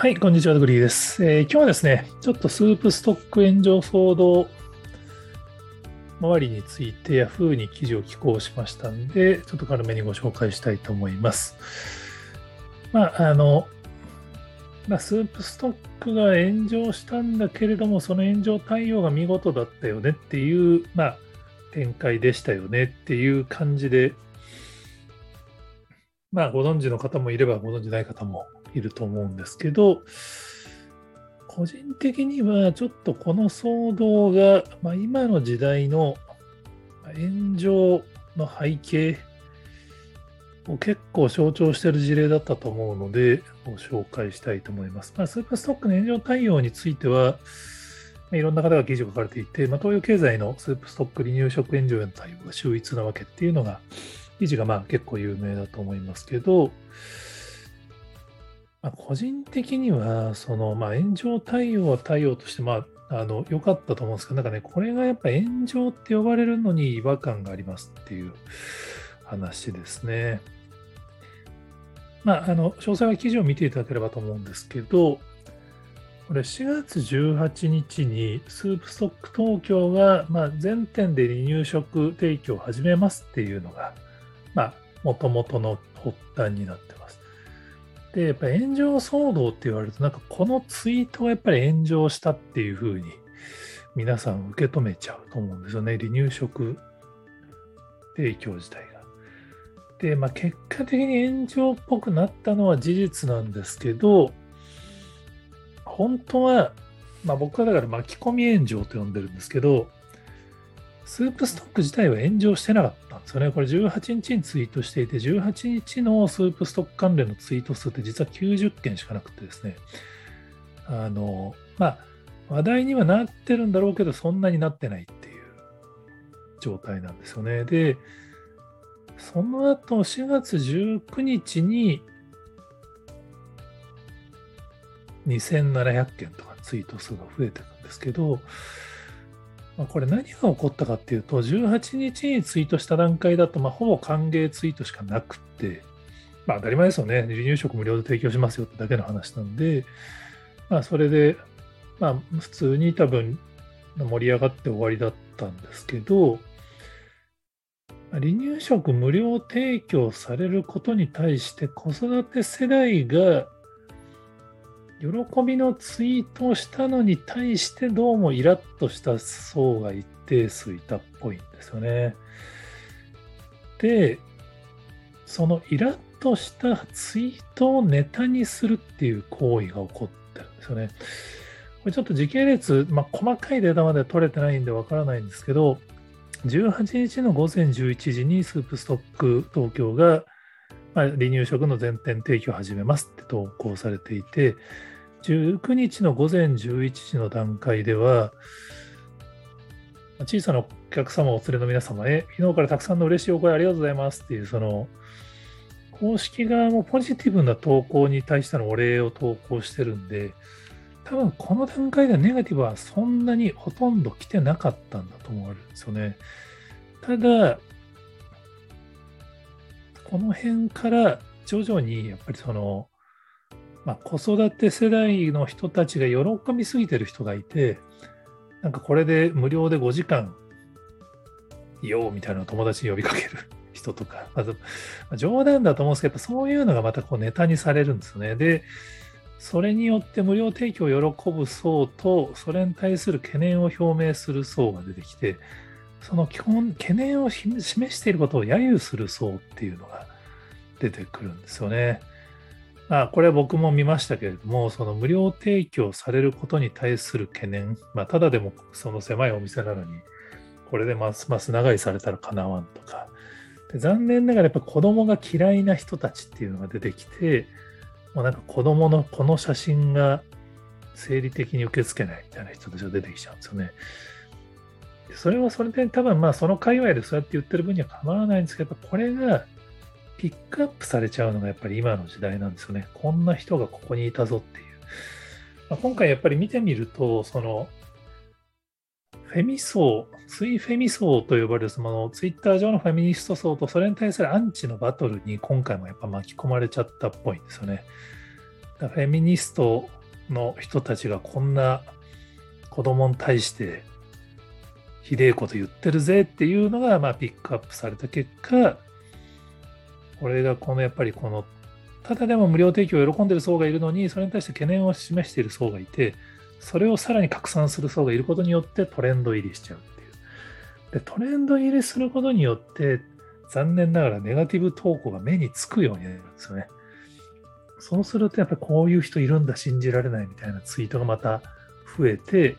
はい、こんにちは、グリーです、えー、今日はですね、ちょっとスープストック炎上騒動周りについて Yahoo に記事を寄稿しましたんで、ちょっと軽めにご紹介したいと思います。まあ、あの、まあ、スープストックが炎上したんだけれども、その炎上対応が見事だったよねっていう、まあ、展開でしたよねっていう感じで、まあ、ご存知の方もいればご存知ない方もいると思うんですけど、個人的にはちょっとこの騒動が、まあ、今の時代の炎上の背景を結構象徴している事例だったと思うので、ご紹介したいと思います。まあ、スーパーストックの炎上対応については、いろんな方が記事を書かれていて、まあ、東洋経済のスープストック離乳食炎上への対応が秀逸なわけっていうのが、記事がまあ結構有名だと思いますけど、まあ、個人的には、その、まあ、炎上対応は対応として、まあ、あの、良かったと思うんですけど、なんかね、これがやっぱ炎上って呼ばれるのに違和感がありますっていう話ですね。まあ、あの、詳細は記事を見ていただければと思うんですけど、これ4月18日にスープストック東京が、まあ、全店で離乳食提供を始めますっていうのが、もともとの発端になってます。で、やっぱ炎上騒動って言われると、なんかこのツイートがやっぱり炎上したっていうふうに皆さん受け止めちゃうと思うんですよね。離乳食提供自体が。で、まあ、結果的に炎上っぽくなったのは事実なんですけど、本当は、まあ、僕はだから巻き込み炎上と呼んでるんですけど、スープストック自体は炎上してなかったんですよね。これ18日にツイートしていて、18日のスープストック関連のツイート数って実は90件しかなくてですね、あの、まあ、話題にはなってるんだろうけど、そんなになってないっていう状態なんですよね。で、その後4月19日に2700件とかツイート数が増えてるんですけど、まあ、これ何が起こったかっていうと、18日にツイートした段階だと、まあ、ほぼ歓迎ツイートしかなくて、まあ当たり前ですよね。離乳食無料で提供しますよってだけの話なんで、まあそれで、まあ普通に多分盛り上がって終わりだったんですけど、離乳食無料提供されることに対して子育て世代が喜びのツイートをしたのに対してどうもイラッとした層が一定数いたっぽいんですよね。で、そのイラッとしたツイートをネタにするっていう行為が起こってるんですよね。これちょっと時系列、まあ、細かいデータまで取れてないんでわからないんですけど、18日の午前11時にスープストック東京が、まあ、離乳食の全店提供を始めますって投稿されていて、19日の午前11時の段階では、小さなお客様、お連れの皆様へ、昨日からたくさんの嬉しいお声ありがとうございますっていう、その、公式側もポジティブな投稿に対してのお礼を投稿してるんで、多分この段階ではネガティブはそんなにほとんど来てなかったんだと思われるんですよね。ただ、この辺から徐々にやっぱりその、まあ、子育て世代の人たちが喜びすぎてる人がいて、なんかこれで無料で5時間いようみたいな友達に呼びかける人とか、まず、まあ、冗談だと思うんですけど、そういうのがまたこうネタにされるんですね。で、それによって無料提供を喜ぶ層と、それに対する懸念を表明する層が出てきて、その基本、懸念を示していることを揶揄する層っていうのが出てくるんですよね。まあ、これは僕も見ましたけれども、その無料提供されることに対する懸念、まあ、ただでもその狭いお店なのに、これでますます長居されたらかなわんとか、で残念ながらやっぱ子供が嫌いな人たちっていうのが出てきて、もうなんか子供のこの写真が生理的に受け付けないみたいな人たちが出てきちゃうんですよね。それはそれで多分まあその界隈でそうやって言ってる分には構わないんですけど、これがピックアップされちゃうのがやっぱり今の時代なんですよね。こんな人がここにいたぞっていう。まあ、今回やっぱり見てみると、その、フェミ層、ツイフェミ層と呼ばれるそのツイッター上のフェミニスト層とそれに対するアンチのバトルに今回もやっぱ巻き込まれちゃったっぽいんですよね。フェミニストの人たちがこんな子供に対してひでえこと言ってるぜっていうのが、まあ、ピックアップされた結果、これがこのやっぱりこの、ただでも無料提供を喜んでる層がいるのに、それに対して懸念を示している層がいて、それをさらに拡散する層がいることによってトレンド入りしちゃうっていう。で、トレンド入りすることによって、残念ながらネガティブ投稿が目につくようになるんですよね。そうするとやっぱりこういう人いるんだ、信じられないみたいなツイートがまた増えて、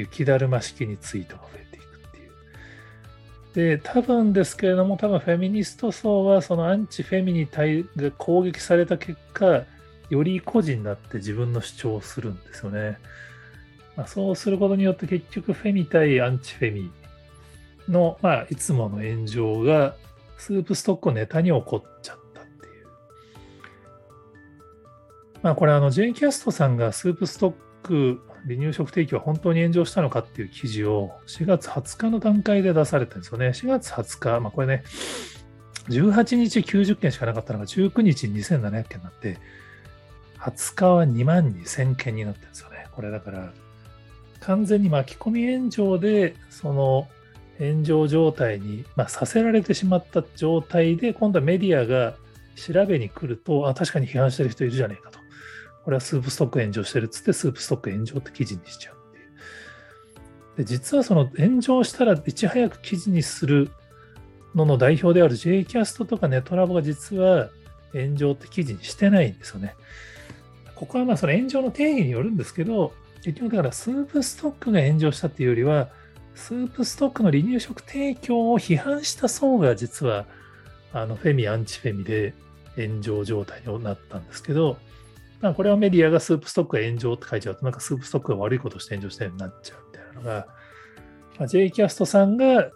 雪だるま式にツイートが増えていくっていう。で、多分ですけれども、多分フェミニスト層はそのアンチフェミに対が攻撃された結果、より個人になって自分の主張をするんですよね。まあ、そうすることによって結局フェミ対アンチフェミの、まあ、いつもの炎上がスープストックをネタに起こっちゃったっていう。まあこれあのジェイキャストさんがスープストック離乳食提供は本当に炎上したのかっていう記事を4月20日の段階で出されたんですよね。4月20日、まあ、これね、18日90件しかなかったのが19日2700件になって、20日は2万2000件になってるんですよね。これだから、完全に巻き込み炎上で、その炎上状態に、まあ、させられてしまった状態で、今度はメディアが調べに来ると、あ、確かに批判してる人いるじゃねえかと。これはスープストック炎上してるっつって、スープストック炎上って記事にしちゃうっていう。で、実はその炎上したらいち早く記事にするのの代表である J キャストとかネトラボが実は炎上って記事にしてないんですよね。ここはまあその炎上の定義によるんですけど、結局だからスープストックが炎上したっていうよりは、スープストックの離乳食提供を批判した層が実はあのフェミ、アンチフェミで炎上状態になったんですけど、まあ、これはメディアがスープストックが炎上って書いちゃうと、なんかスープストックが悪いことして炎上したようになっちゃうみたいなのが、まあ、J キャストさんが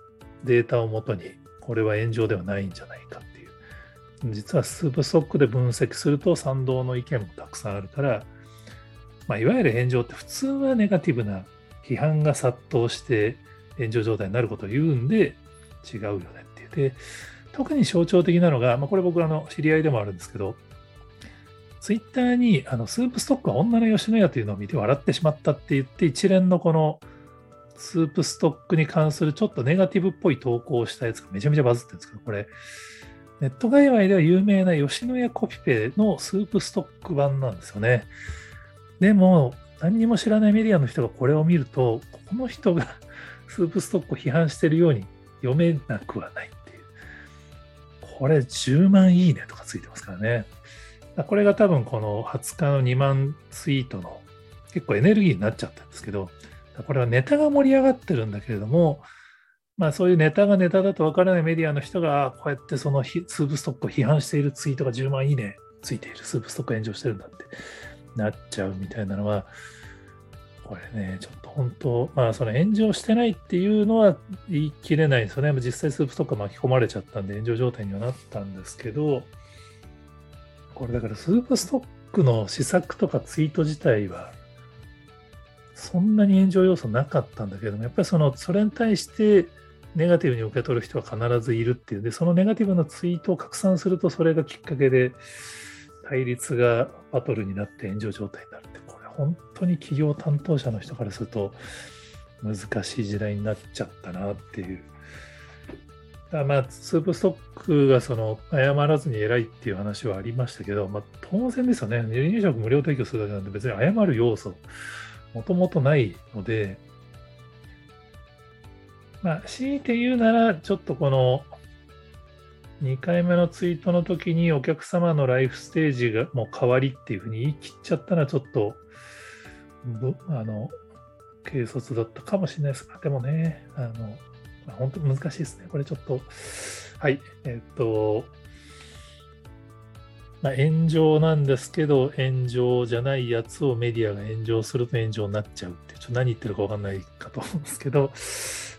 データをもとに、これは炎上ではないんじゃないかっていう。実はスープストックで分析すると賛同の意見もたくさんあるから、まあ、いわゆる炎上って普通はネガティブな批判が殺到して炎上状態になることを言うんで違うよねって言って、特に象徴的なのが、まあ、これ僕らの知り合いでもあるんですけど、ツイッターにあのスープストックは女の吉野家というのを見て笑ってしまったって言って、一連のこのスープストックに関するちょっとネガティブっぽい投稿をしたやつがめちゃめちゃバズってるんですけど、これ、ネット界隈では有名な吉野家コピペのスープストック版なんですよね。でも、何にも知らないメディアの人がこれを見ると、この人が スープストックを批判してるように読めなくはないっていう。これ10万いいねとかついてますからね。これが多分この20日の2万ツイートの結構エネルギーになっちゃったんですけど、これはネタが盛り上がってるんだけれども、まあそういうネタがネタだとわからないメディアの人が、こうやってそのスープストックを批判しているツイートが10万いいねついている、スープストック炎上してるんだってなっちゃうみたいなのは、これね、ちょっと本当、まあその炎上してないっていうのは言い切れないんですよね。実際スープストック巻き込まれちゃったんで炎上状態にはなったんですけど、これだからスープストックの施策とかツイート自体は、そんなに炎上要素なかったんだけども、やっぱりその、それに対してネガティブに受け取る人は必ずいるっていう。で、そのネガティブなツイートを拡散すると、それがきっかけで対立がバトルになって炎上状態になるって、これ本当に企業担当者の人からすると難しい時代になっちゃったなっていう。だまあ、スープストックがその謝らずに偉いっていう話はありましたけど、まあ、当然ですよね。離乳食無料提供するだけなんで別に謝る要素、もともとないので、まあ、強いて言うなら、ちょっとこの2回目のツイートの時にお客様のライフステージがもう変わりっていうふうに言い切っちゃったのはちょっと、あの、軽率だったかもしれないですが、でもね、あの、まあ、本当難しいですね。これちょっと、はい、えっと、まあ、炎上なんですけど、炎上じゃないやつをメディアが炎上すると炎上になっちゃうって、ちょっと何言ってるかわかんないかと思うんですけど、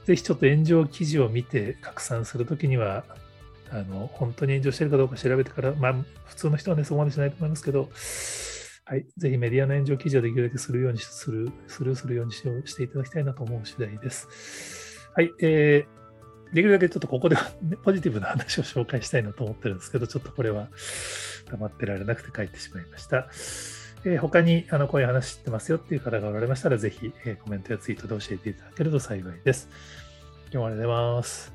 ぜひちょっと炎上記事を見て拡散するときには、あの、本当に炎上してるかどうか調べてから、まあ、普通の人はね、そこまでしないと思いますけど、はい、ぜひメディアの炎上記事をできるだけするようにする、スルーするようにしていただきたいなと思う次第です。はい、えー、できるだけちょっとここでは、ね、ポジティブな話を紹介したいなと思ってるんですけど、ちょっとこれは黙ってられなくて帰ってしまいました。えー、他にあのこういう話知ってますよっていう方がおられましたら、ぜひ、えー、コメントやツイートで教えていただけると幸いです。今日もありがとうございます。